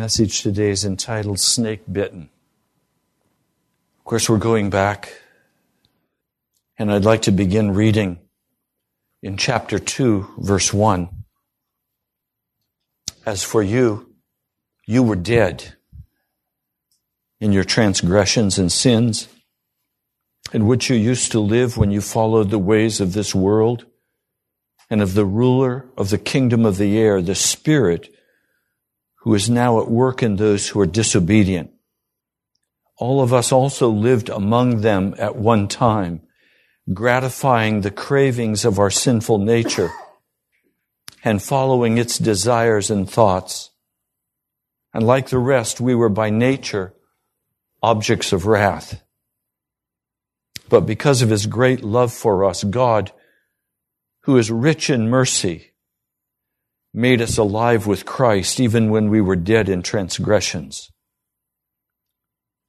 Message today is entitled Snake Bitten. Of course, we're going back, and I'd like to begin reading in chapter 2, verse 1. As for you, you were dead in your transgressions and sins, in which you used to live when you followed the ways of this world and of the ruler of the kingdom of the air, the Spirit, who is now at work in those who are disobedient. All of us also lived among them at one time, gratifying the cravings of our sinful nature and following its desires and thoughts. And like the rest, we were by nature objects of wrath. But because of his great love for us, God, who is rich in mercy, made us alive with Christ even when we were dead in transgressions.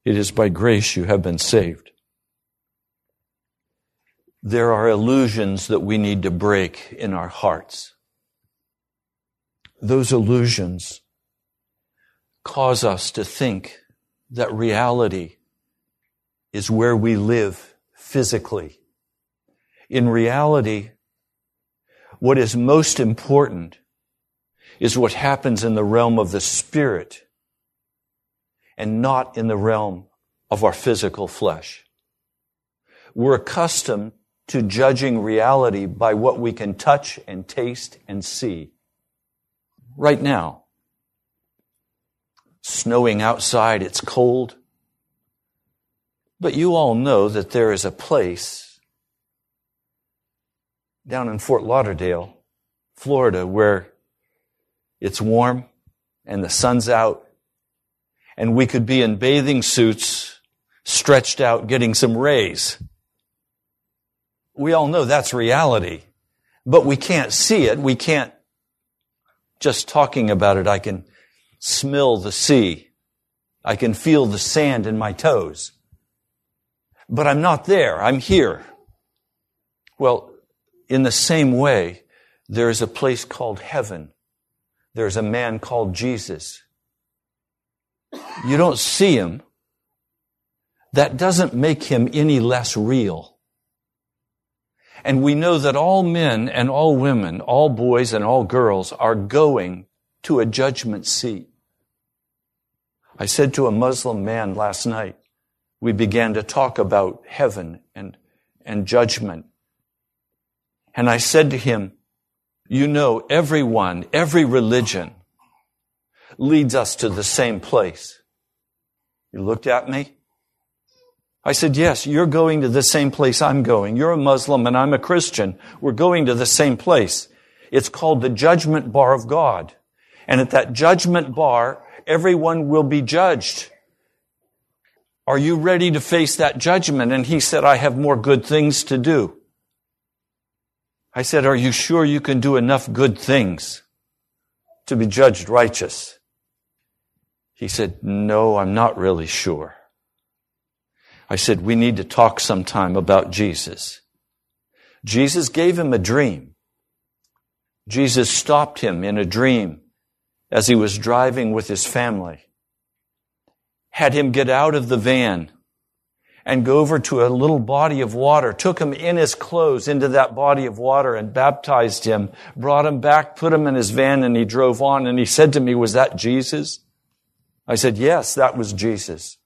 It is by grace you have been saved. There are illusions that we need to break in our hearts those illusions cause us to think that reality is where we live physically. In reality, what is most important is what happens in the realm of the spirit and not in the realm of our physical flesh. We're accustomed to judging reality by what we can touch and taste and see right now. Snowing outside, it's cold. But you all know that there is a place down in Fort Lauderdale, Florida, where it's warm and the sun's out and we could be in bathing suits stretched out getting some rays. We all know that's reality, but we can't see it. We can't just talking about it, I can smell the sea. I can feel the sand in my toes. But I'm not there. I'm here. Well, in the same way, there is a place called heaven. There's a man called Jesus. You don't see him. That doesn't make him any less real. And we know that all men and all women, all boys and all girls are going to a judgment seat. I said to a Muslim man last night, we began to talk about heaven and, and judgment. And I said to him, you know, everyone, every religion leads us to the same place. He looked at me I said, yes, you're going to the same place I'm going. You're a Muslim and I'm a Christian. We're going to the same place. It's called the judgment bar of God. And at that judgment bar, everyone will be judged. Are you ready to face that judgment? And he said, I have more good things to do. I said, are you sure you can do enough good things to be judged righteous? He said, no, I'm not really sure. I said, we need to talk sometime about Jesus. Jesus gave him a dream. Jesus stopped him in a dream as he was driving with his family. Had him get out of the van and go over to a little body of water, took him in his clothes into that body of water and baptized him, brought him back, put him in his van and he drove on and he said to me, was that Jesus? I said, yes, that was Jesus.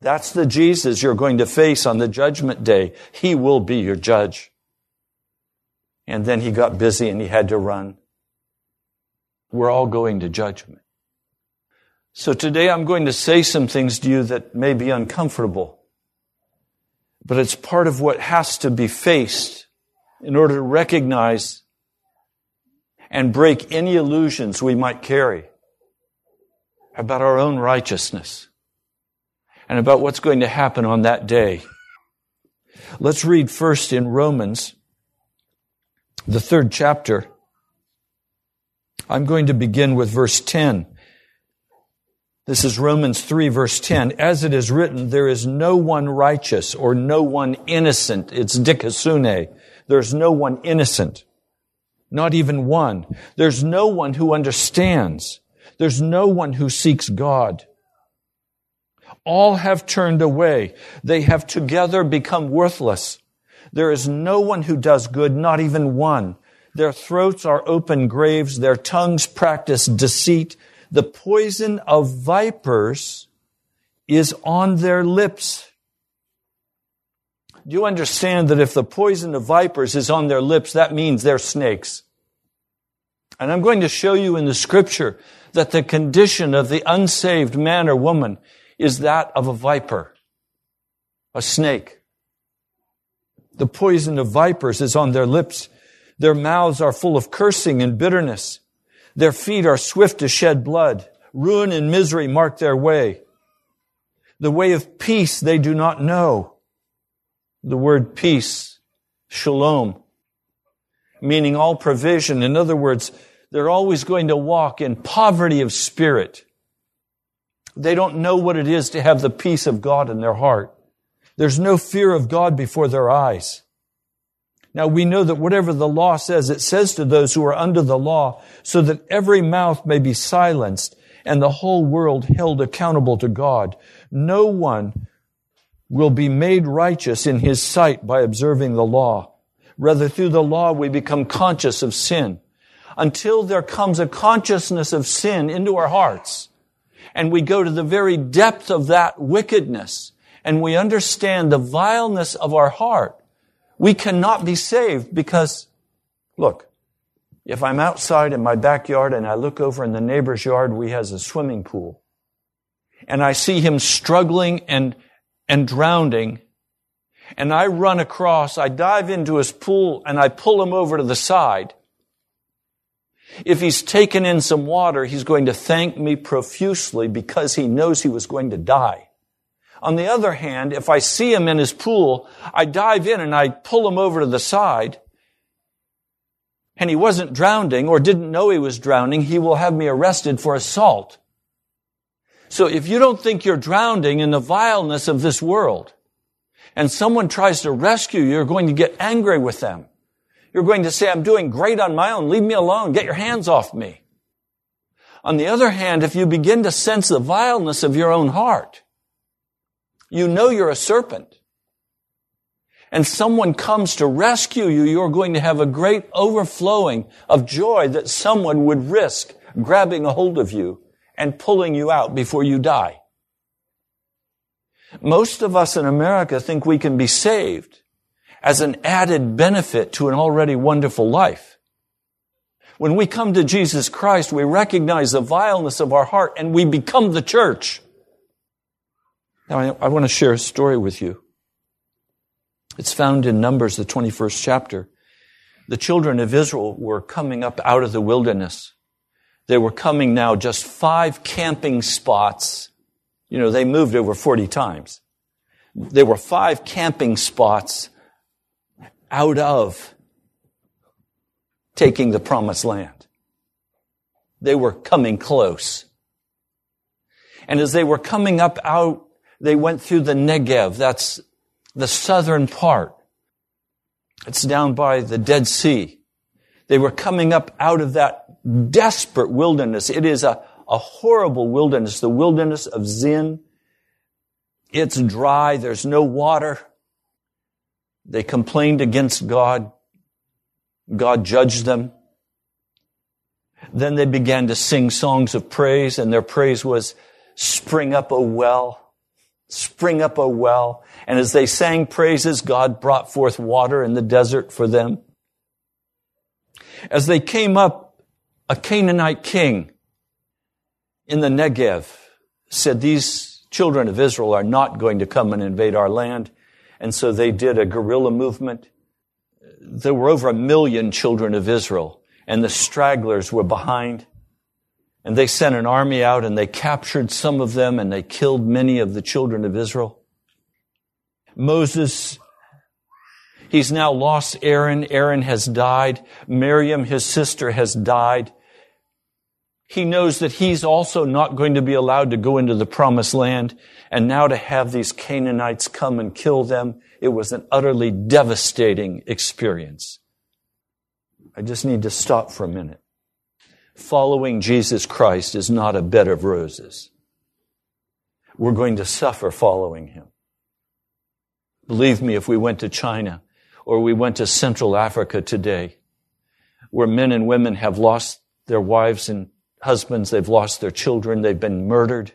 That's the Jesus you're going to face on the judgment day. He will be your judge. And then he got busy and he had to run. We're all going to judgment. So today I'm going to say some things to you that may be uncomfortable, but it's part of what has to be faced in order to recognize and break any illusions we might carry about our own righteousness and about what's going to happen on that day. Let's read first in Romans, the third chapter. I'm going to begin with verse 10. This is Romans 3 verse 10. As it is written, there is no one righteous or no one innocent. It's dikasune. There's no one innocent. Not even one. There's no one who understands. There's no one who seeks God. All have turned away. They have together become worthless. There is no one who does good, not even one. Their throats are open graves. Their tongues practice deceit. The poison of vipers is on their lips. Do you understand that if the poison of vipers is on their lips, that means they're snakes? And I'm going to show you in the scripture that the condition of the unsaved man or woman is that of a viper, a snake. The poison of vipers is on their lips. Their mouths are full of cursing and bitterness. Their feet are swift to shed blood. Ruin and misery mark their way. The way of peace they do not know. The word peace, shalom, meaning all provision. In other words, they're always going to walk in poverty of spirit. They don't know what it is to have the peace of God in their heart. There's no fear of God before their eyes. Now we know that whatever the law says, it says to those who are under the law, so that every mouth may be silenced and the whole world held accountable to God. No one will be made righteous in his sight by observing the law. Rather, through the law, we become conscious of sin. Until there comes a consciousness of sin into our hearts, and we go to the very depth of that wickedness, and we understand the vileness of our heart, we cannot be saved because, look, if I'm outside in my backyard and I look over in the neighbor's yard, we has a swimming pool, and I see him struggling and, and drowning, and I run across, I dive into his pool and I pull him over to the side, if he's taken in some water, he's going to thank me profusely because he knows he was going to die. On the other hand, if I see him in his pool, I dive in and I pull him over to the side, and he wasn't drowning or didn't know he was drowning, he will have me arrested for assault. So if you don't think you're drowning in the vileness of this world, and someone tries to rescue you, you're going to get angry with them. You're going to say, I'm doing great on my own. Leave me alone. Get your hands off me. On the other hand, if you begin to sense the vileness of your own heart, you know you're a serpent. And someone comes to rescue you, you're going to have a great overflowing of joy that someone would risk grabbing a hold of you and pulling you out before you die. Most of us in America think we can be saved as an added benefit to an already wonderful life. When we come to Jesus Christ, we recognize the vileness of our heart and we become the church. Now, I, I want to share a story with you. It's found in Numbers, the 21st chapter. The children of Israel were coming up out of the wilderness. They were coming now just five camping spots. You know, they moved over 40 times. There were five camping spots out of taking the promised land. They were coming close. And as they were coming up out, they went through the Negev. That's the southern part. It's down by the Dead Sea. They were coming up out of that desperate wilderness. It is a, a horrible wilderness, the wilderness of Zin. It's dry. There's no water. They complained against God. God judged them. Then they began to sing songs of praise, and their praise was, Spring up, a well. Spring up, a well. And as they sang praises, God brought forth water in the desert for them. As they came up, a Canaanite king in the Negev said, These children of Israel are not going to come and invade our land. And so they did a guerrilla movement. There were over a million children of Israel. and the stragglers were behind. And they sent an army out and they captured some of them and they killed many of the children of Israel. Moses, he's now lost Aaron. Aaron has died. Miriam, his sister, has died. He knows that he's also not going to be allowed to go into the promised land. And now to have these Canaanites come and kill them, it was an utterly devastating experience. I just need to stop for a minute. Following Jesus Christ is not a bed of roses. We're going to suffer following him. Believe me, if we went to China or we went to Central Africa today, where men and women have lost their wives and husbands, they've lost their children, they've been murdered,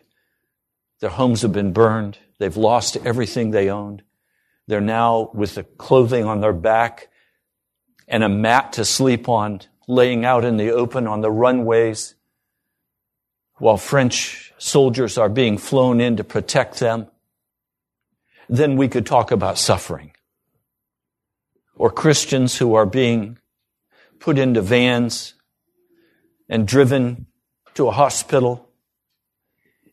their homes have been burned, they've lost everything they owned. They're now with the clothing on their back and a mat to sleep on, laying out in the open on the runways, while French soldiers are being flown in to protect them, then we could talk about suffering. Or Christians who are being put into vans and driven to a hospital,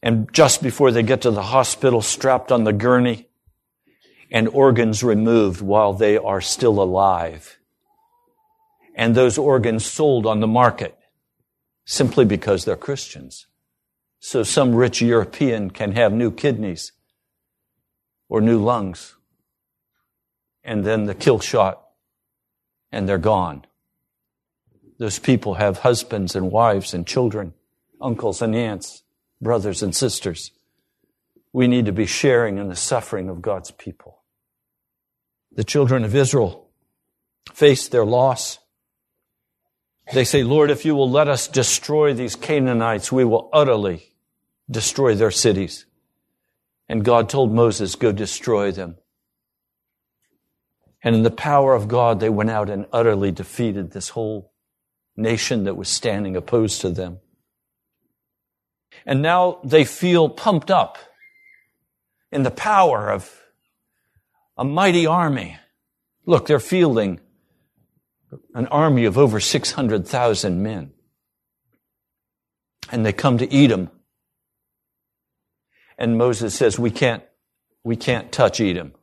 and just before they get to the hospital, strapped on the gurney, and organs removed while they are still alive and those organs sold on the market simply because they're Christians. So some rich European can have new kidneys or new lungs and then the kill shot and they're gone. Those people have husbands and wives and children, uncles and aunts, brothers and sisters. We need to be sharing in the suffering of God's people. The children of Israel faced their loss they say, Lord, if you will let us destroy these Canaanites, we will utterly destroy their cities. And God told Moses, go destroy them. And in the power of God, they went out and utterly defeated this whole nation that was standing opposed to them. And now they feel pumped up in the power of a mighty army. Look, they're fielding an army of over 600,000 men. And they come to Edom. And Moses says, we can't, we can't touch Edom.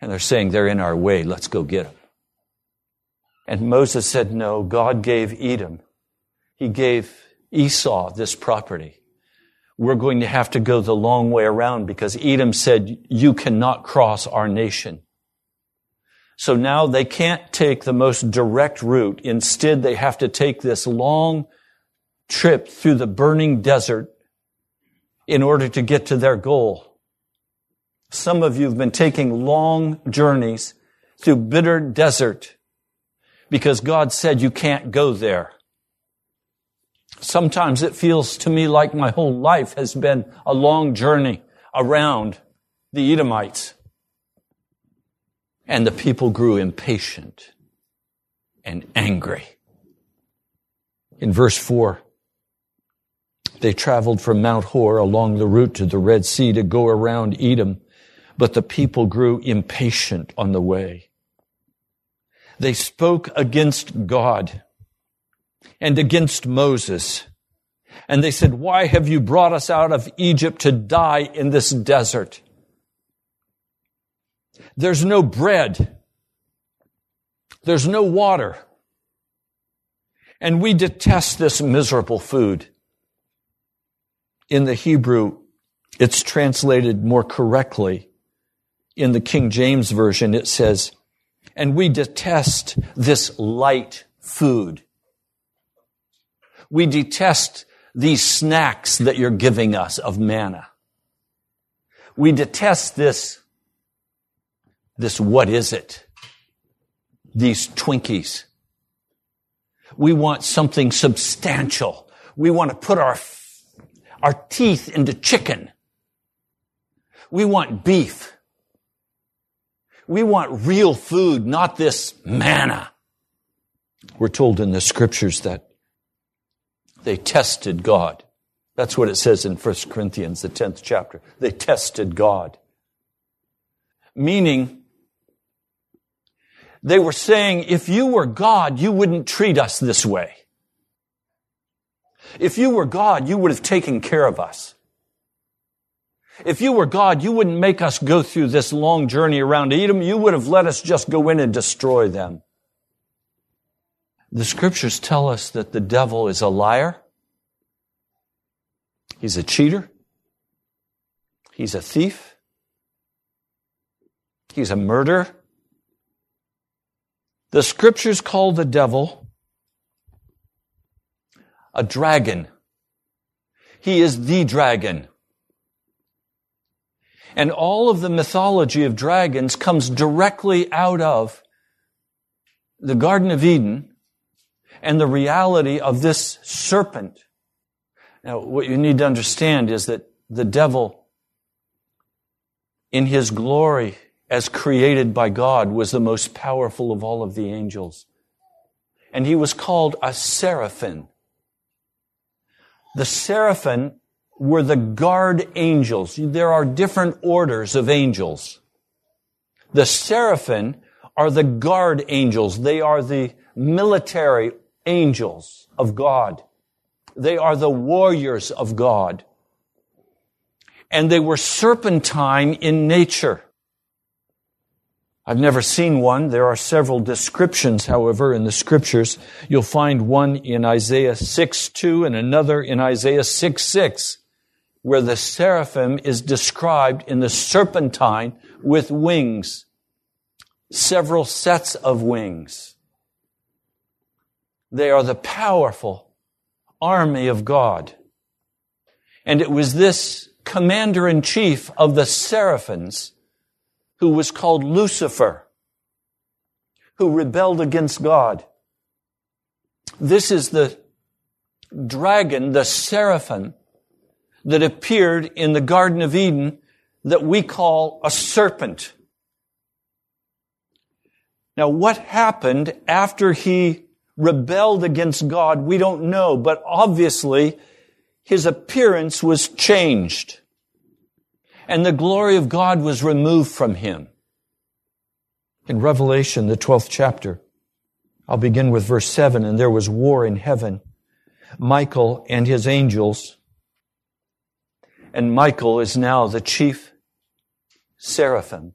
And they're saying they're in our way. Let's go get them. And Moses said, no, God gave Edom. He gave Esau this property. We're going to have to go the long way around because Edom said, you cannot cross our nation. So now they can't take the most direct route. Instead, they have to take this long trip through the burning desert in order to get to their goal. Some of you have been taking long journeys through bitter desert because God said you can't go there. Sometimes it feels to me like my whole life has been a long journey around the Edomites. And the people grew impatient and angry. In verse 4, they traveled from Mount Hor along the route to the Red Sea to go around Edom, but the people grew impatient on the way. They spoke against God and against Moses. And they said, why have you brought us out of Egypt to die in this desert? There's no bread. There's no water. And we detest this miserable food. In the Hebrew, it's translated more correctly. In the King James Version, it says, and we detest this light food. We detest these snacks that you're giving us of manna. We detest this this what is it? These Twinkies. We want something substantial. We want to put our, our teeth into chicken. We want beef. We want real food, not this manna. We're told in the scriptures that they tested God. That's what it says in 1 Corinthians, the 10th chapter. They tested God. Meaning, They were saying, if you were God, you wouldn't treat us this way. If you were God, you would have taken care of us. If you were God, you wouldn't make us go through this long journey around Edom. You would have let us just go in and destroy them. The scriptures tell us that the devil is a liar. He's a cheater. He's a thief. He's a murderer. The scriptures call the devil a dragon. He is the dragon. And all of the mythology of dragons comes directly out of the Garden of Eden and the reality of this serpent. Now, what you need to understand is that the devil, in his glory as created by God, was the most powerful of all of the angels. And he was called a seraphim. The seraphim were the guard angels. There are different orders of angels. The seraphim are the guard angels. They are the military angels of God. They are the warriors of God. And they were serpentine in nature. I've never seen one. There are several descriptions, however, in the scriptures. You'll find one in Isaiah 6 2 and another in Isaiah 6 6 where the seraphim is described in the serpentine with wings, several sets of wings. They are the powerful army of God. And it was this commander in chief of the seraphims who was called Lucifer, who rebelled against God. This is the dragon, the seraphim, that appeared in the Garden of Eden that we call a serpent. Now, what happened after he rebelled against God, we don't know, but obviously his appearance was changed. And the glory of God was removed from him. In Revelation, the 12th chapter, I'll begin with verse 7, and there was war in heaven. Michael and his angels and Michael is now the chief seraphim,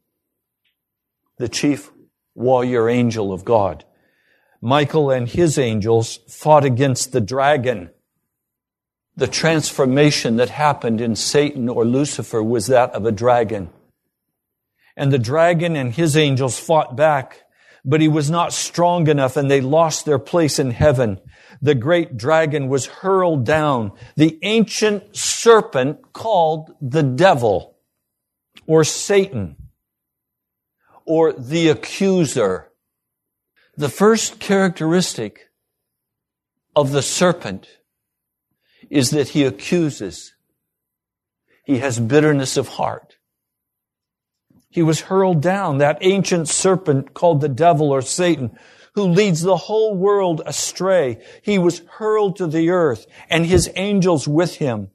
the chief warrior angel of God. Michael and his angels fought against the dragon. The transformation that happened in Satan or Lucifer was that of a dragon. And the dragon and his angels fought back, but he was not strong enough and they lost their place in heaven the great dragon was hurled down, the ancient serpent called the devil or Satan or the accuser. The first characteristic of the serpent is that he accuses. He has bitterness of heart. He was hurled down, that ancient serpent called the devil or Satan, who leads the whole world astray. He was hurled to the earth and his angels with him.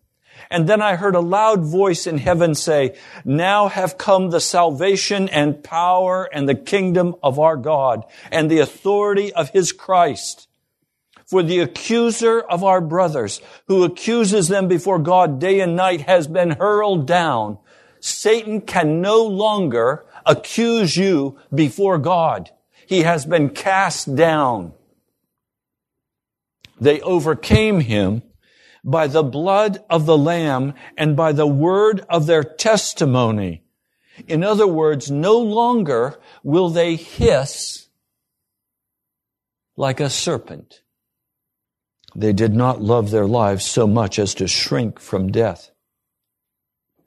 And then I heard a loud voice in heaven say, now have come the salvation and power and the kingdom of our God and the authority of his Christ. For the accuser of our brothers who accuses them before God day and night has been hurled down. Satan can no longer accuse you before God. He has been cast down. They overcame him by the blood of the Lamb and by the word of their testimony. In other words, no longer will they hiss like a serpent. They did not love their lives so much as to shrink from death.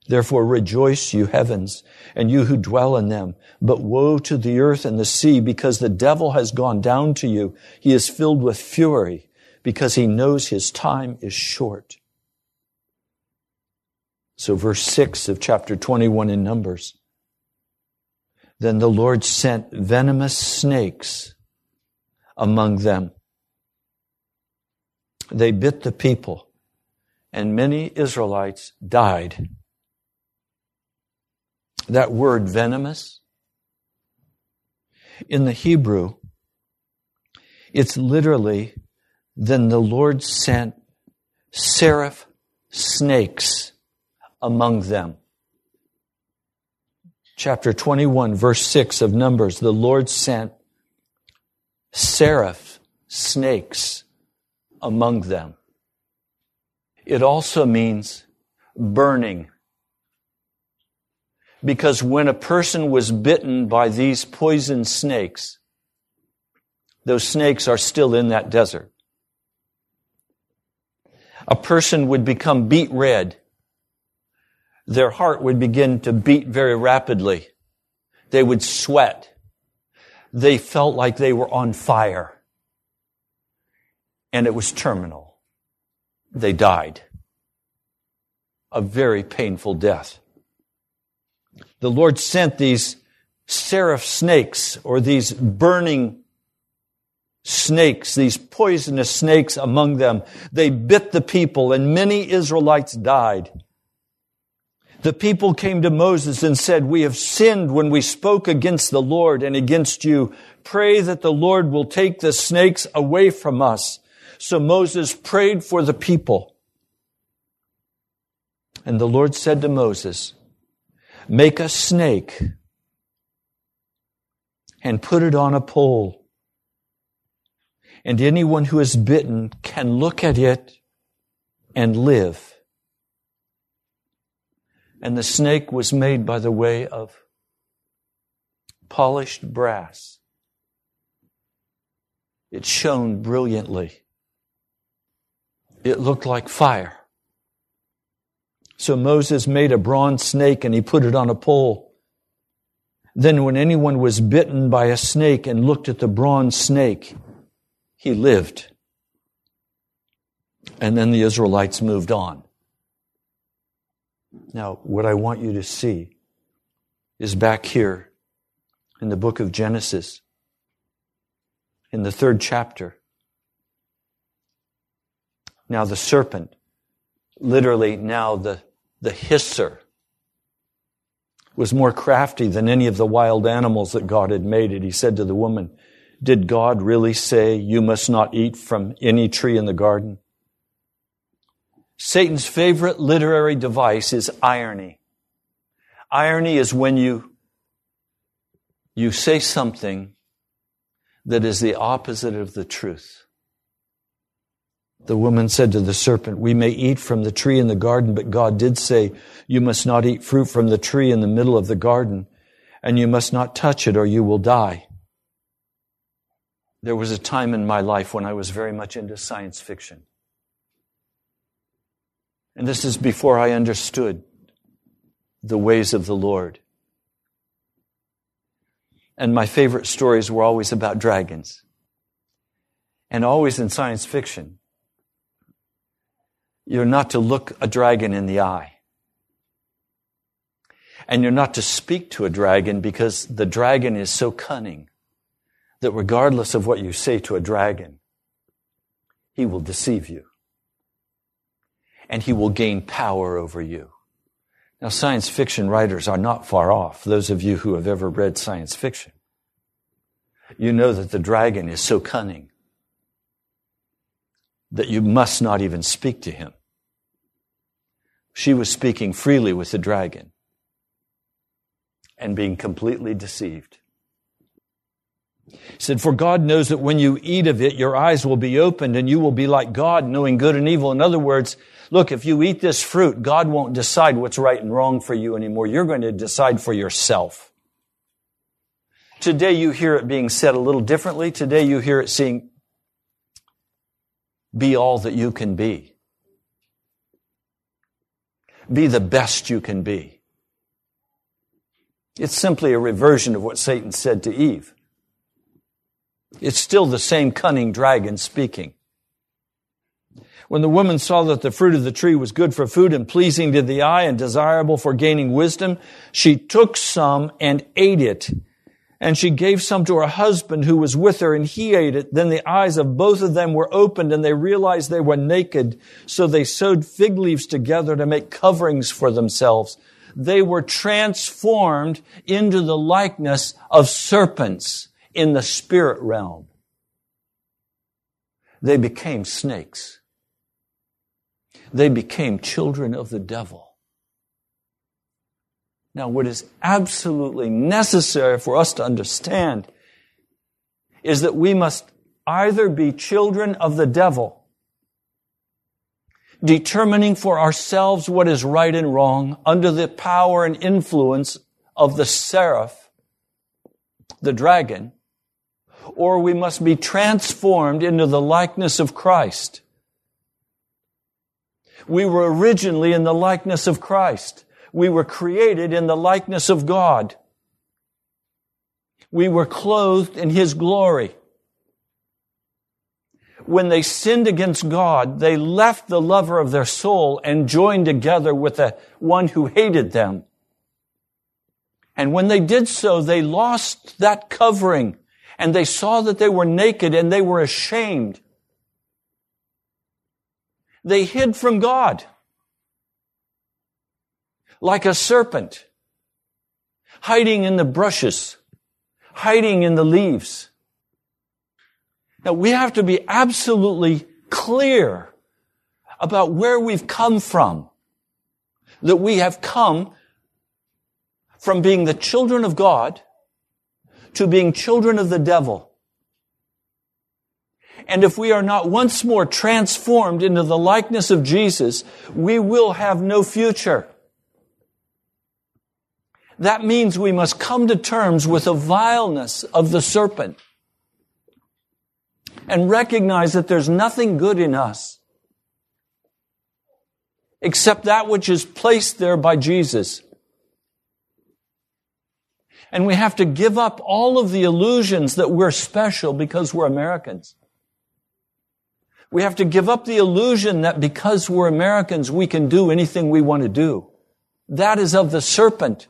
Therefore rejoice, you heavens, and you who dwell in them. But woe to the earth and the sea, because the devil has gone down to you. He is filled with fury, because he knows his time is short. So verse 6 of chapter 21 in Numbers. Then the Lord sent venomous snakes among them. They bit the people, and many Israelites died that word venomous In the Hebrew, it's literally, then the Lord sent seraph snakes among them. Chapter 21, verse 6 of Numbers, the Lord sent seraph snakes among them. It also means burning. Because when a person was bitten by these poison snakes, those snakes are still in that desert. A person would become beet red. Their heart would begin to beat very rapidly. They would sweat. They felt like they were on fire. And it was terminal. They died. A very painful death. The Lord sent these seraph snakes or these burning snakes, these poisonous snakes among them. They bit the people and many Israelites died. The people came to Moses and said, we have sinned when we spoke against the Lord and against you. Pray that the Lord will take the snakes away from us. So Moses prayed for the people. And the Lord said to Moses, make a snake and put it on a pole and anyone who is bitten can look at it and live. And the snake was made by the way of polished brass. It shone brilliantly. It looked like fire. So Moses made a bronze snake and he put it on a pole. Then when anyone was bitten by a snake and looked at the bronze snake, he lived. And then the Israelites moved on. Now, what I want you to see is back here in the book of Genesis, in the third chapter. Now, the serpent, literally now the, the hisser, was more crafty than any of the wild animals that God had made it. He said to the woman, did God really say you must not eat from any tree in the garden? Satan's favorite literary device is irony. Irony is when you, you say something that is the opposite of the truth. The woman said to the serpent, we may eat from the tree in the garden, but God did say, you must not eat fruit from the tree in the middle of the garden, and you must not touch it or you will die. There was a time in my life when I was very much into science fiction. And this is before I understood the ways of the Lord. And my favorite stories were always about dragons. And always in science fiction. You're not to look a dragon in the eye. And you're not to speak to a dragon because the dragon is so cunning that regardless of what you say to a dragon, he will deceive you. And he will gain power over you. Now, science fiction writers are not far off. Those of you who have ever read science fiction, you know that the dragon is so cunning that you must not even speak to him. She was speaking freely with the dragon and being completely deceived. He said, For God knows that when you eat of it, your eyes will be opened and you will be like God, knowing good and evil. In other words, look, if you eat this fruit, God won't decide what's right and wrong for you anymore. You're going to decide for yourself. Today you hear it being said a little differently. Today you hear it saying, be all that you can be. Be the best you can be. It's simply a reversion of what Satan said to Eve. It's still the same cunning dragon speaking. When the woman saw that the fruit of the tree was good for food and pleasing to the eye and desirable for gaining wisdom, she took some and ate it. And she gave some to her husband who was with her and he ate it. Then the eyes of both of them were opened and they realized they were naked. So they sewed fig leaves together to make coverings for themselves. They were transformed into the likeness of serpents in the spirit realm. They became snakes. They became children of the devil. Now, what is absolutely necessary for us to understand is that we must either be children of the devil, determining for ourselves what is right and wrong under the power and influence of the seraph, the dragon, or we must be transformed into the likeness of Christ. We were originally in the likeness of Christ. We were created in the likeness of God. We were clothed in His glory. When they sinned against God, they left the lover of their soul and joined together with the one who hated them. And when they did so, they lost that covering and they saw that they were naked and they were ashamed. They hid from God like a serpent, hiding in the brushes, hiding in the leaves. Now we have to be absolutely clear about where we've come from. That we have come from being the children of God to being children of the devil. And if we are not once more transformed into the likeness of Jesus, we will have no future. That means we must come to terms with the vileness of the serpent and recognize that there's nothing good in us except that which is placed there by Jesus. And we have to give up all of the illusions that we're special because we're Americans. We have to give up the illusion that because we're Americans, we can do anything we want to do. That is of the serpent.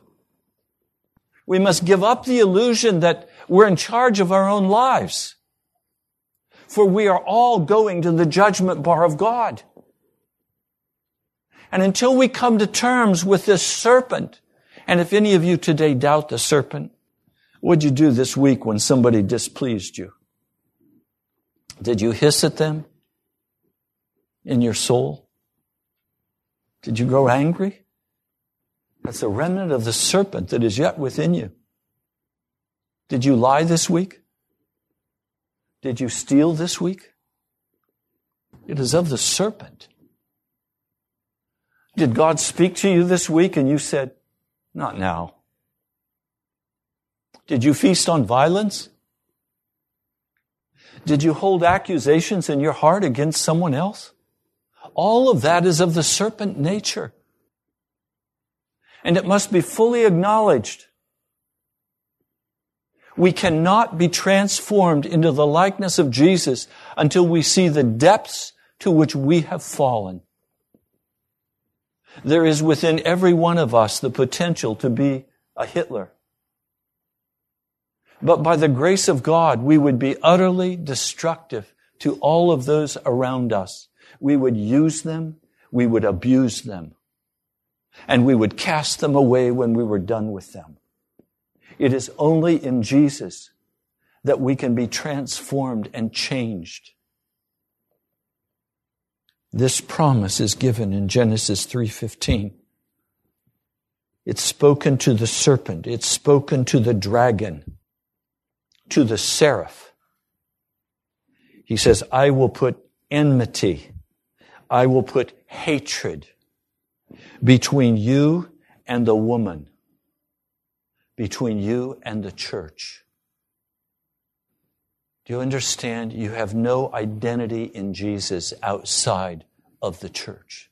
We must give up the illusion that we're in charge of our own lives. For we are all going to the judgment bar of God. And until we come to terms with this serpent, and if any of you today doubt the serpent, what'd you do this week when somebody displeased you? Did you hiss at them in your soul? Did you grow angry? That's the remnant of the serpent that is yet within you. Did you lie this week? Did you steal this week? It is of the serpent. Did God speak to you this week and you said, not now? Did you feast on violence? Did you hold accusations in your heart against someone else? All of that is of the serpent nature and it must be fully acknowledged. We cannot be transformed into the likeness of Jesus until we see the depths to which we have fallen. There is within every one of us the potential to be a Hitler. But by the grace of God, we would be utterly destructive to all of those around us. We would use them. We would abuse them and we would cast them away when we were done with them. It is only in Jesus that we can be transformed and changed. This promise is given in Genesis 3:15. It's spoken to the serpent, it's spoken to the dragon, to the seraph. He says, "I will put enmity, I will put hatred between you and the woman, between you and the church. Do you understand? You have no identity in Jesus outside of the church.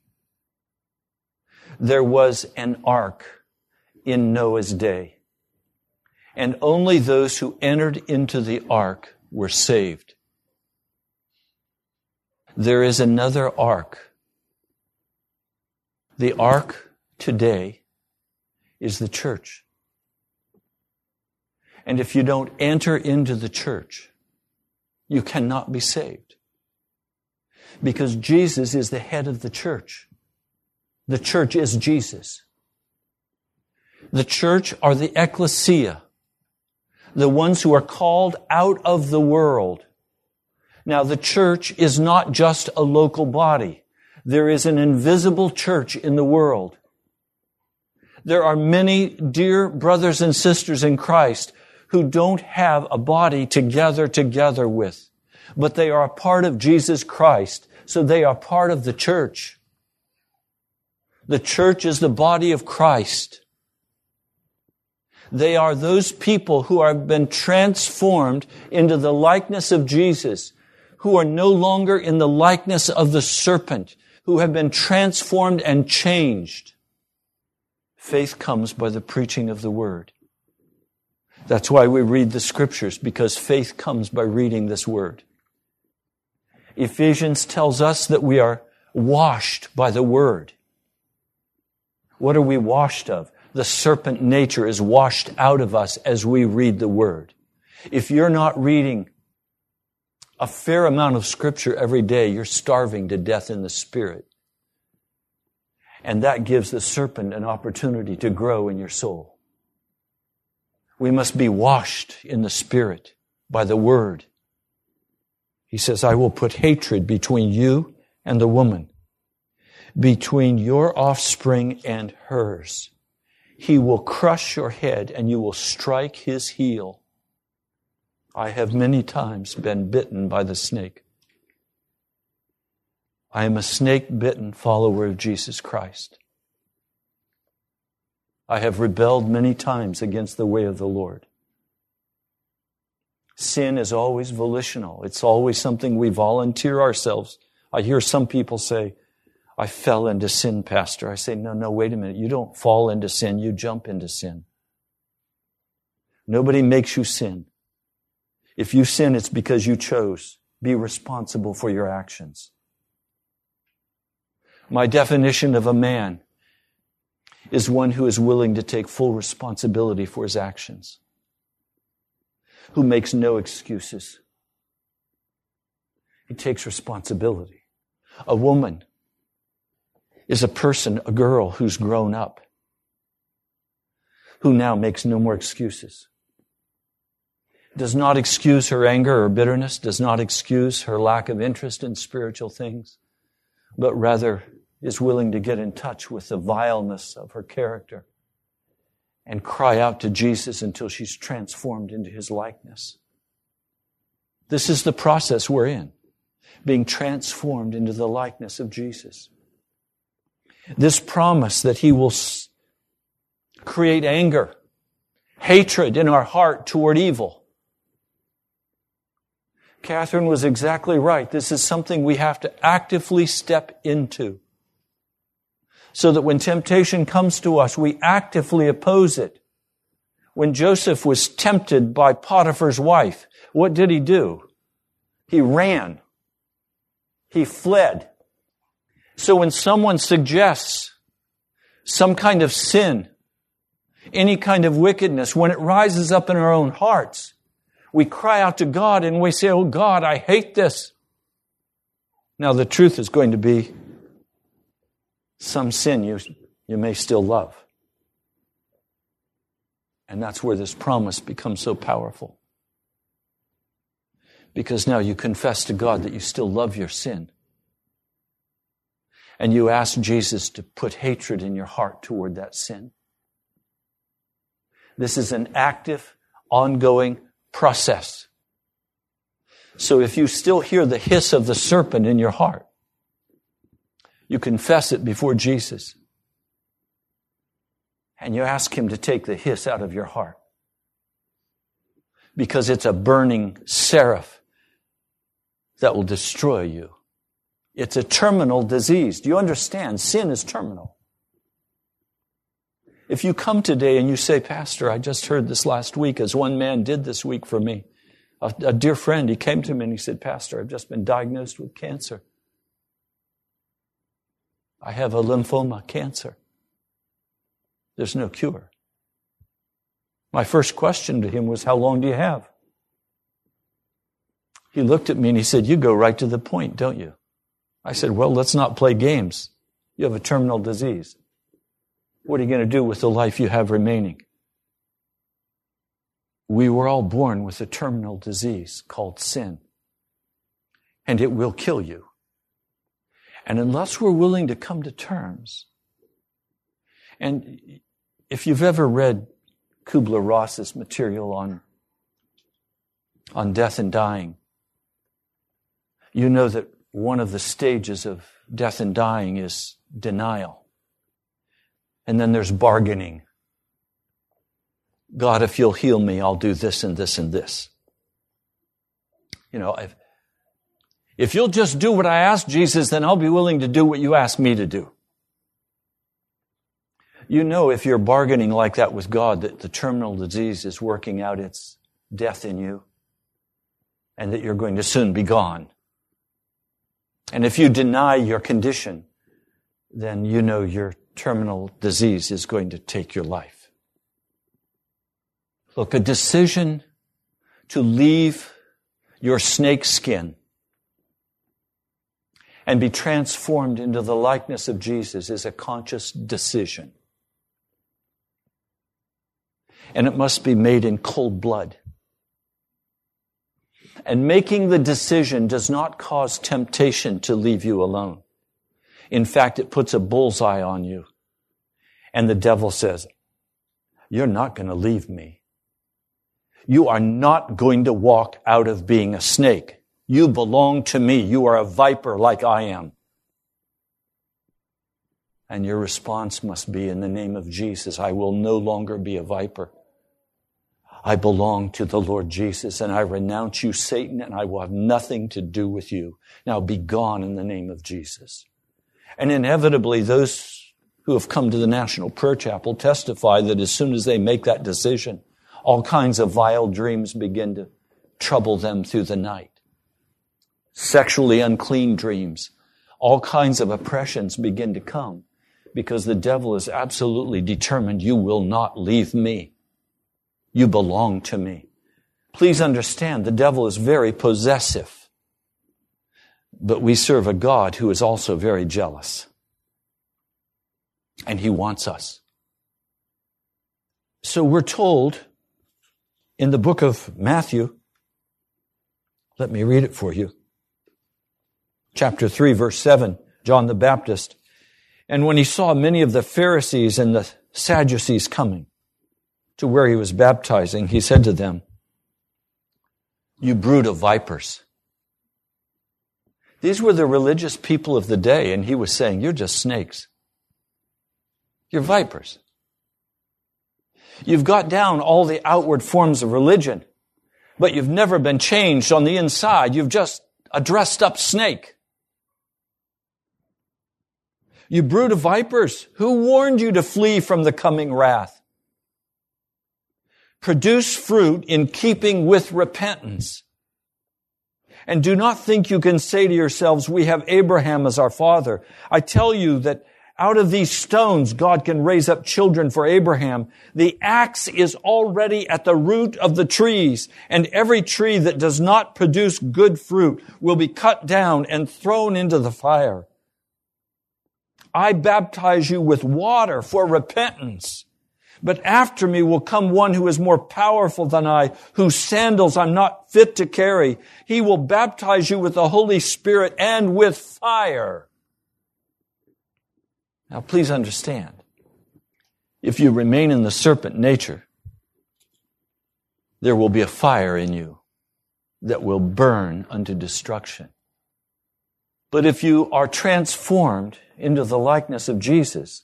There was an ark in Noah's day, and only those who entered into the ark were saved. There is another ark the ark today is the church. And if you don't enter into the church, you cannot be saved. Because Jesus is the head of the church. The church is Jesus. The church are the ecclesia. the ones who are called out of the world. Now, the church is not just a local body. There is an invisible church in the world. There are many dear brothers and sisters in Christ who don't have a body to gather together with, but they are a part of Jesus Christ, so they are part of the church. The church is the body of Christ. They are those people who have been transformed into the likeness of Jesus, who are no longer in the likeness of the serpent, who have been transformed and changed. Faith comes by the preaching of the word. That's why we read the scriptures, because faith comes by reading this word. Ephesians tells us that we are washed by the word. What are we washed of? the serpent nature is washed out of us as we read the Word. If you're not reading a fair amount of Scripture every day, you're starving to death in the Spirit. And that gives the serpent an opportunity to grow in your soul. We must be washed in the Spirit by the Word. He says, I will put hatred between you and the woman, between your offspring and hers. He will crush your head and you will strike his heel. I have many times been bitten by the snake. I am a snake bitten follower of Jesus Christ. I have rebelled many times against the way of the Lord. Sin is always volitional. It's always something we volunteer ourselves. I hear some people say, I fell into sin, Pastor. I say, no, no, wait a minute. You don't fall into sin, you jump into sin. Nobody makes you sin. If you sin, it's because you chose. Be responsible for your actions. My definition of a man is one who is willing to take full responsibility for his actions, who makes no excuses. He takes responsibility. A woman is a person, a girl who's grown up, who now makes no more excuses. Does not excuse her anger or bitterness, does not excuse her lack of interest in spiritual things, but rather is willing to get in touch with the vileness of her character and cry out to Jesus until she's transformed into his likeness. This is the process we're in, being transformed into the likeness of Jesus. This promise that He will create anger, hatred in our heart toward evil. Catherine was exactly right. This is something we have to actively step into. So that when temptation comes to us, we actively oppose it. When Joseph was tempted by Potiphar's wife, what did he do? He ran. He fled. So when someone suggests some kind of sin, any kind of wickedness, when it rises up in our own hearts, we cry out to God and we say, Oh God, I hate this. Now the truth is going to be some sin you, you may still love. And that's where this promise becomes so powerful. Because now you confess to God that you still love your sin and you ask Jesus to put hatred in your heart toward that sin. This is an active, ongoing process. So if you still hear the hiss of the serpent in your heart, you confess it before Jesus. And you ask him to take the hiss out of your heart. Because it's a burning seraph that will destroy you. It's a terminal disease. Do you understand? Sin is terminal. If you come today and you say, Pastor, I just heard this last week, as one man did this week for me, a, a dear friend, he came to me and he said, Pastor, I've just been diagnosed with cancer. I have a lymphoma cancer. There's no cure. My first question to him was, How long do you have? He looked at me and he said, You go right to the point, don't you? I said, Well, let's not play games. You have a terminal disease. What are you going to do with the life you have remaining? we were all born with a terminal disease called sin. And it will kill you. And unless we're willing to come to terms, and if you've ever read Kubler Ross's material on, on death and dying, you know that one of the stages of death and dying is denial. And then there's bargaining. God, if you'll heal me, I'll do this and this and this. You know, if, if you'll just do what I ask Jesus, then I'll be willing to do what you ask me to do. You know, if you're bargaining like that with God, that the terminal disease is working out its death in you and that you're going to soon be gone. And if you deny your condition, then you know your terminal disease is going to take your life. Look, a decision to leave your snake skin and be transformed into the likeness of Jesus is a conscious decision. And it must be made in cold blood. And making the decision does not cause temptation to leave you alone. In fact, it puts a bullseye on you. And the devil says, you're not going to leave me. You are not going to walk out of being a snake. You belong to me. You are a viper like I am. And your response must be in the name of Jesus, I will no longer be a viper. I belong to the Lord Jesus and I renounce you, Satan, and I will have nothing to do with you. Now be gone in the name of Jesus. And inevitably, those who have come to the National Prayer Chapel testify that as soon as they make that decision, all kinds of vile dreams begin to trouble them through the night. Sexually unclean dreams. All kinds of oppressions begin to come because the devil is absolutely determined you will not leave me. You belong to me. Please understand, the devil is very possessive. But we serve a God who is also very jealous. And he wants us. So we're told in the book of Matthew, let me read it for you. Chapter 3, verse 7, John the Baptist. And when he saw many of the Pharisees and the Sadducees coming, to where he was baptizing, he said to them, You brood of vipers. These were the religious people of the day, and he was saying, You're just snakes. You're vipers. You've got down all the outward forms of religion, but you've never been changed on the inside. You've just a dressed up snake. You brood of vipers, who warned you to flee from the coming wrath? Produce fruit in keeping with repentance. And do not think you can say to yourselves, we have Abraham as our father. I tell you that out of these stones, God can raise up children for Abraham. The axe is already at the root of the trees, and every tree that does not produce good fruit will be cut down and thrown into the fire. I baptize you with water for repentance. But after me will come one who is more powerful than I, whose sandals I'm not fit to carry. He will baptize you with the Holy Spirit and with fire. Now please understand, if you remain in the serpent nature, there will be a fire in you that will burn unto destruction. But if you are transformed into the likeness of Jesus,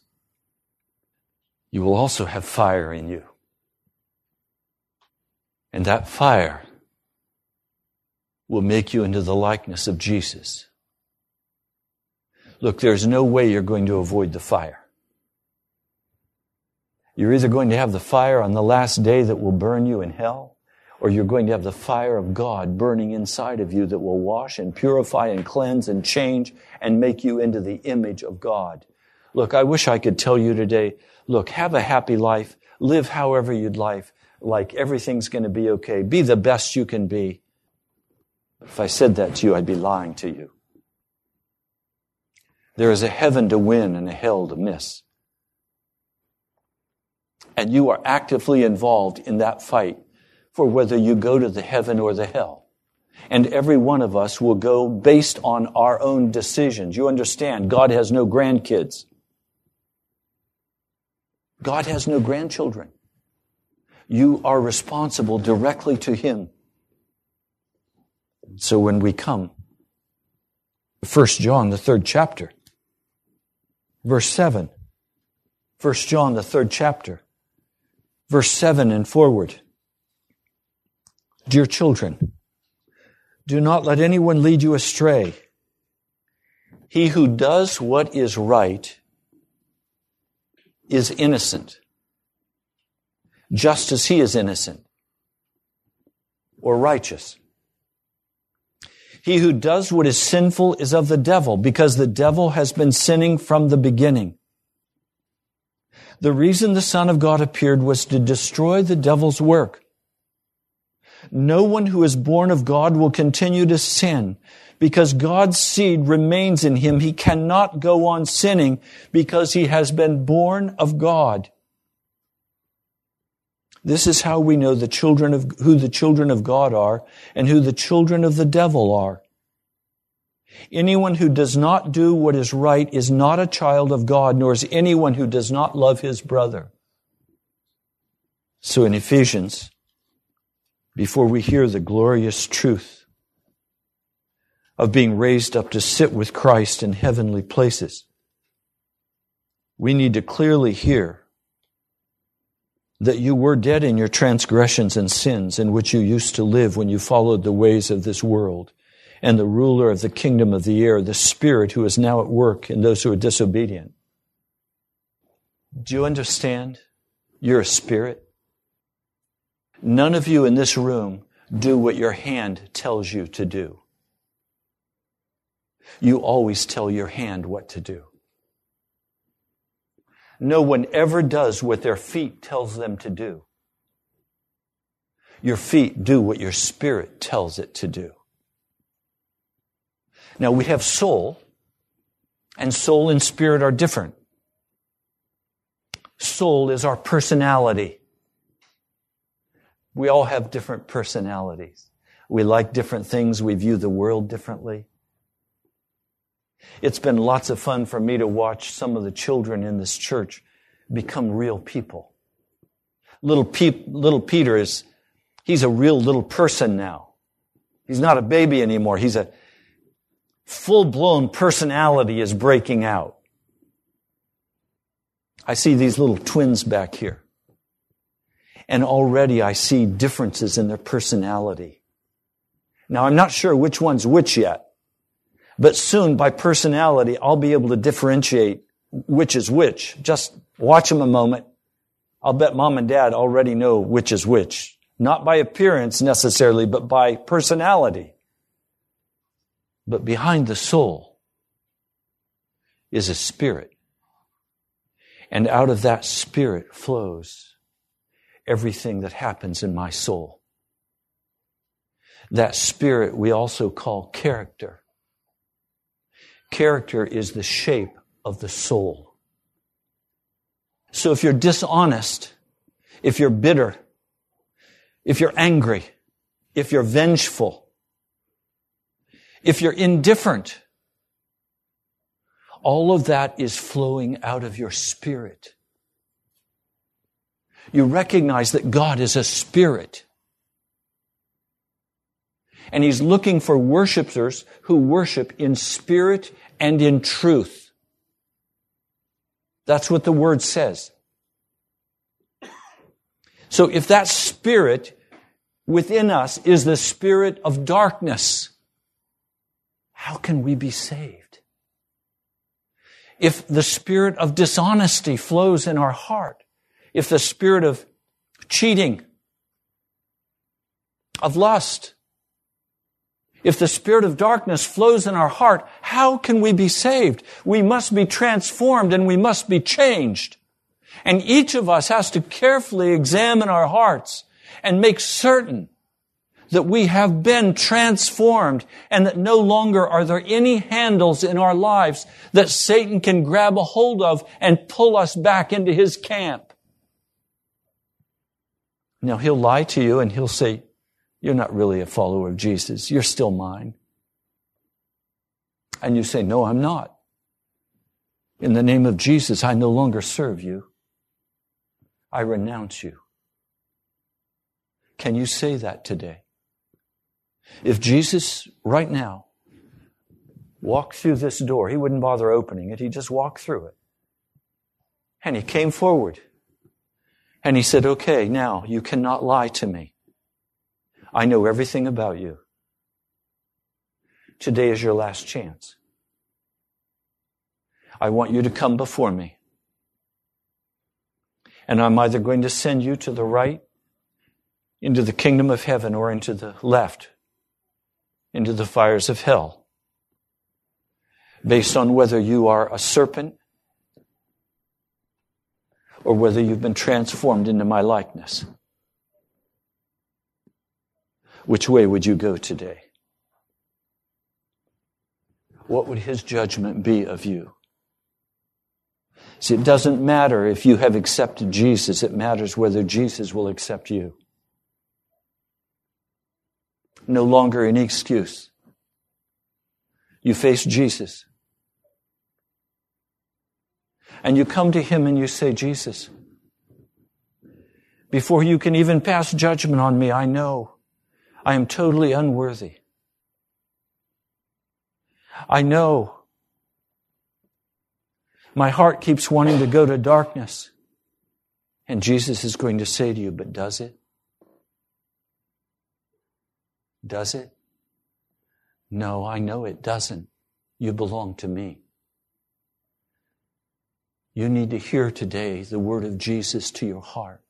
you will also have fire in you. And that fire will make you into the likeness of Jesus. Look, there's no way you're going to avoid the fire. You're either going to have the fire on the last day that will burn you in hell, or you're going to have the fire of God burning inside of you that will wash and purify and cleanse and change and make you into the image of God. Look, I wish I could tell you today, look, have a happy life, live however you'd like, like everything's going to be okay, be the best you can be. If I said that to you, I'd be lying to you. There is a heaven to win and a hell to miss. And you are actively involved in that fight for whether you go to the heaven or the hell. And every one of us will go based on our own decisions. You understand, God has no grandkids. God has no grandchildren. You are responsible directly to Him. So when we come, 1 John, the third chapter, verse 7, 1 John, the third chapter, verse 7 and forward. Dear children, do not let anyone lead you astray. He who does what is right is innocent, just as he is innocent or righteous. He who does what is sinful is of the devil, because the devil has been sinning from the beginning. The reason the Son of God appeared was to destroy the devil's work. No one who is born of God will continue to sin because God's seed remains in him. He cannot go on sinning because he has been born of God. This is how we know the children of, who the children of God are and who the children of the devil are. Anyone who does not do what is right is not a child of God, nor is anyone who does not love his brother. So in Ephesians, before we hear the glorious truth of being raised up to sit with Christ in heavenly places, we need to clearly hear that you were dead in your transgressions and sins in which you used to live when you followed the ways of this world and the ruler of the kingdom of the air, the spirit who is now at work in those who are disobedient. Do you understand? You're a spirit. None of you in this room do what your hand tells you to do. You always tell your hand what to do. No one ever does what their feet tells them to do. Your feet do what your spirit tells it to do. Now we have soul, and soul and spirit are different. Soul is our personality. We all have different personalities. We like different things. We view the world differently. It's been lots of fun for me to watch some of the children in this church become real people. Little, little Peter is, he's a real little person now. He's not a baby anymore. He's a, full blown personality is breaking out. I see these little twins back here. And already I see differences in their personality. Now I'm not sure which one's which yet, but soon by personality I'll be able to differentiate which is which. Just watch them a moment. I'll bet mom and dad already know which is which. Not by appearance necessarily, but by personality. But behind the soul is a spirit. And out of that spirit flows everything that happens in my soul. That spirit we also call character. Character is the shape of the soul. So if you're dishonest, if you're bitter, if you're angry, if you're vengeful, if you're indifferent, all of that is flowing out of your spirit. You recognize that God is a spirit. And He's looking for worshipers who worship in spirit and in truth. That's what the word says. So if that spirit within us is the spirit of darkness, how can we be saved? If the spirit of dishonesty flows in our heart, if the spirit of cheating, of lust, if the spirit of darkness flows in our heart, how can we be saved? We must be transformed and we must be changed. And each of us has to carefully examine our hearts and make certain that we have been transformed and that no longer are there any handles in our lives that Satan can grab a hold of and pull us back into his camp. Now, he'll lie to you and he'll say, You're not really a follower of Jesus. You're still mine. And you say, No, I'm not. In the name of Jesus, I no longer serve you. I renounce you. Can you say that today? If Jesus, right now, walked through this door, he wouldn't bother opening it, he just walked through it. And he came forward. And he said, Okay, now you cannot lie to me. I know everything about you. Today is your last chance. I want you to come before me. And I'm either going to send you to the right, into the kingdom of heaven, or into the left, into the fires of hell, based on whether you are a serpent or whether you've been transformed into my likeness. Which way would you go today? What would his judgment be of you? See, it doesn't matter if you have accepted Jesus, it matters whether Jesus will accept you. No longer any excuse. You face Jesus. And you come to Him and you say, Jesus, before you can even pass judgment on me, I know I am totally unworthy. I know my heart keeps wanting to go to darkness. And Jesus is going to say to you, but does it? Does it? No, I know it doesn't. You belong to me. You need to hear today the word of Jesus to your heart.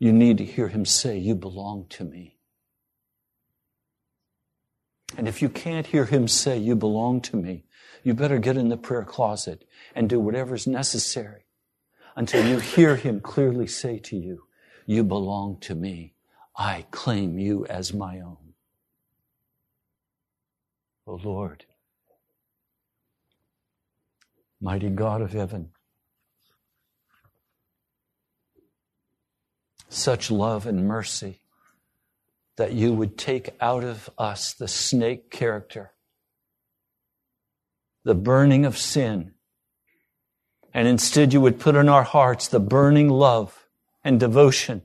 You need to hear him say, You belong to me. And if you can't hear him say, You belong to me, you better get in the prayer closet and do whatever's necessary until you hear him clearly say to you, you belong to me. I claim you as my own. O oh Lord, mighty God of heaven, such love and mercy that you would take out of us the snake character the burning of sin. And instead, you would put in our hearts the burning love and devotion.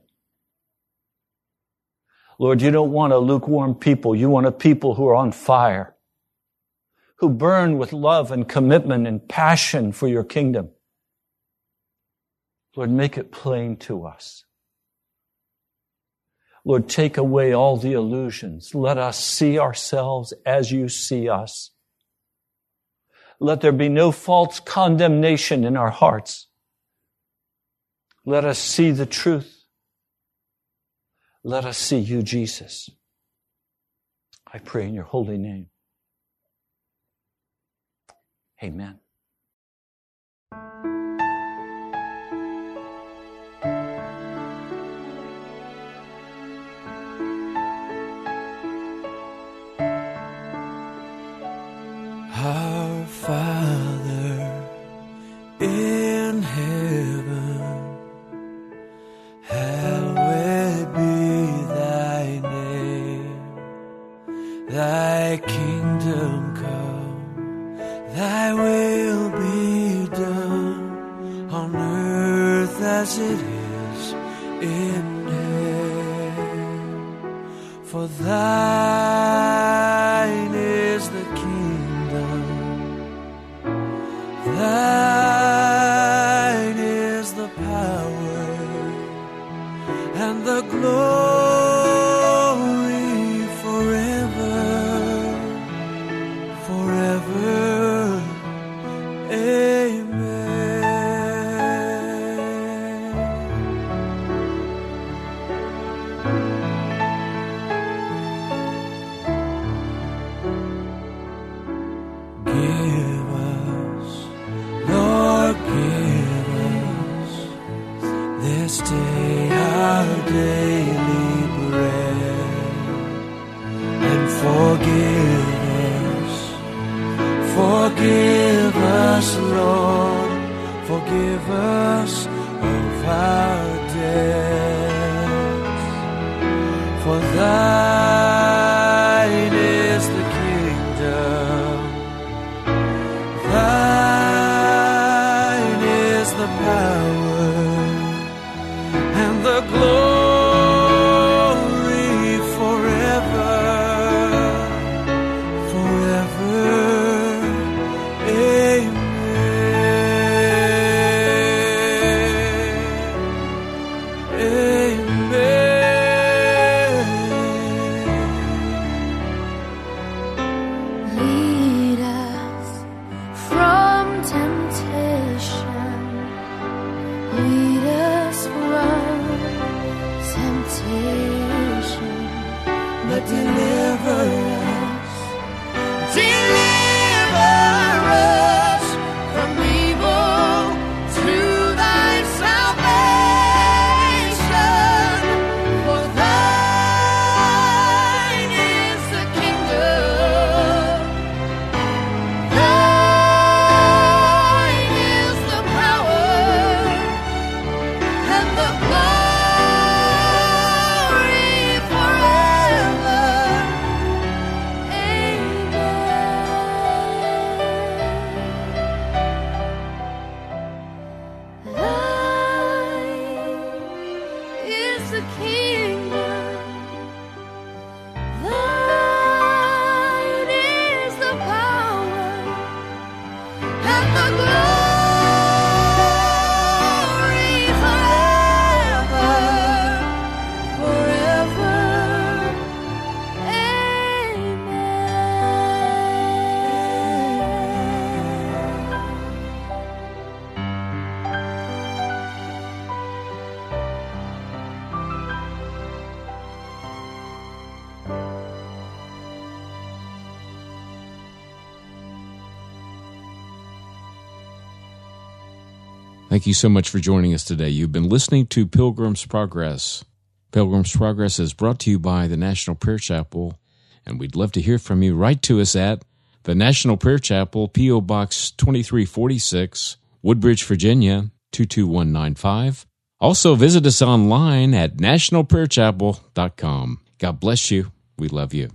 Lord, you don't want a lukewarm people. You want a people who are on fire, who burn with love and commitment and passion for your kingdom. Lord, make it plain to us. Lord, take away all the illusions. Let us see ourselves as you see us. Let there be no false condemnation in our hearts. Let us see the truth. Let us see you, Jesus. I pray in your holy name. Amen. Our Father in heaven, hallowed be thy name. Thy kingdom come, thy will be done on earth as it is in heaven. For thy forgive us of our debts Thank you so much for joining us today. You've been listening to Pilgrim's Progress. Pilgrim's Progress is brought to you by the National Prayer Chapel, and we'd love to hear from you. Write to us at the National Prayer Chapel, P.O. Box 2346, Woodbridge, Virginia 22195. Also, visit us online at nationalprayerchapel.com. God bless you. We love you.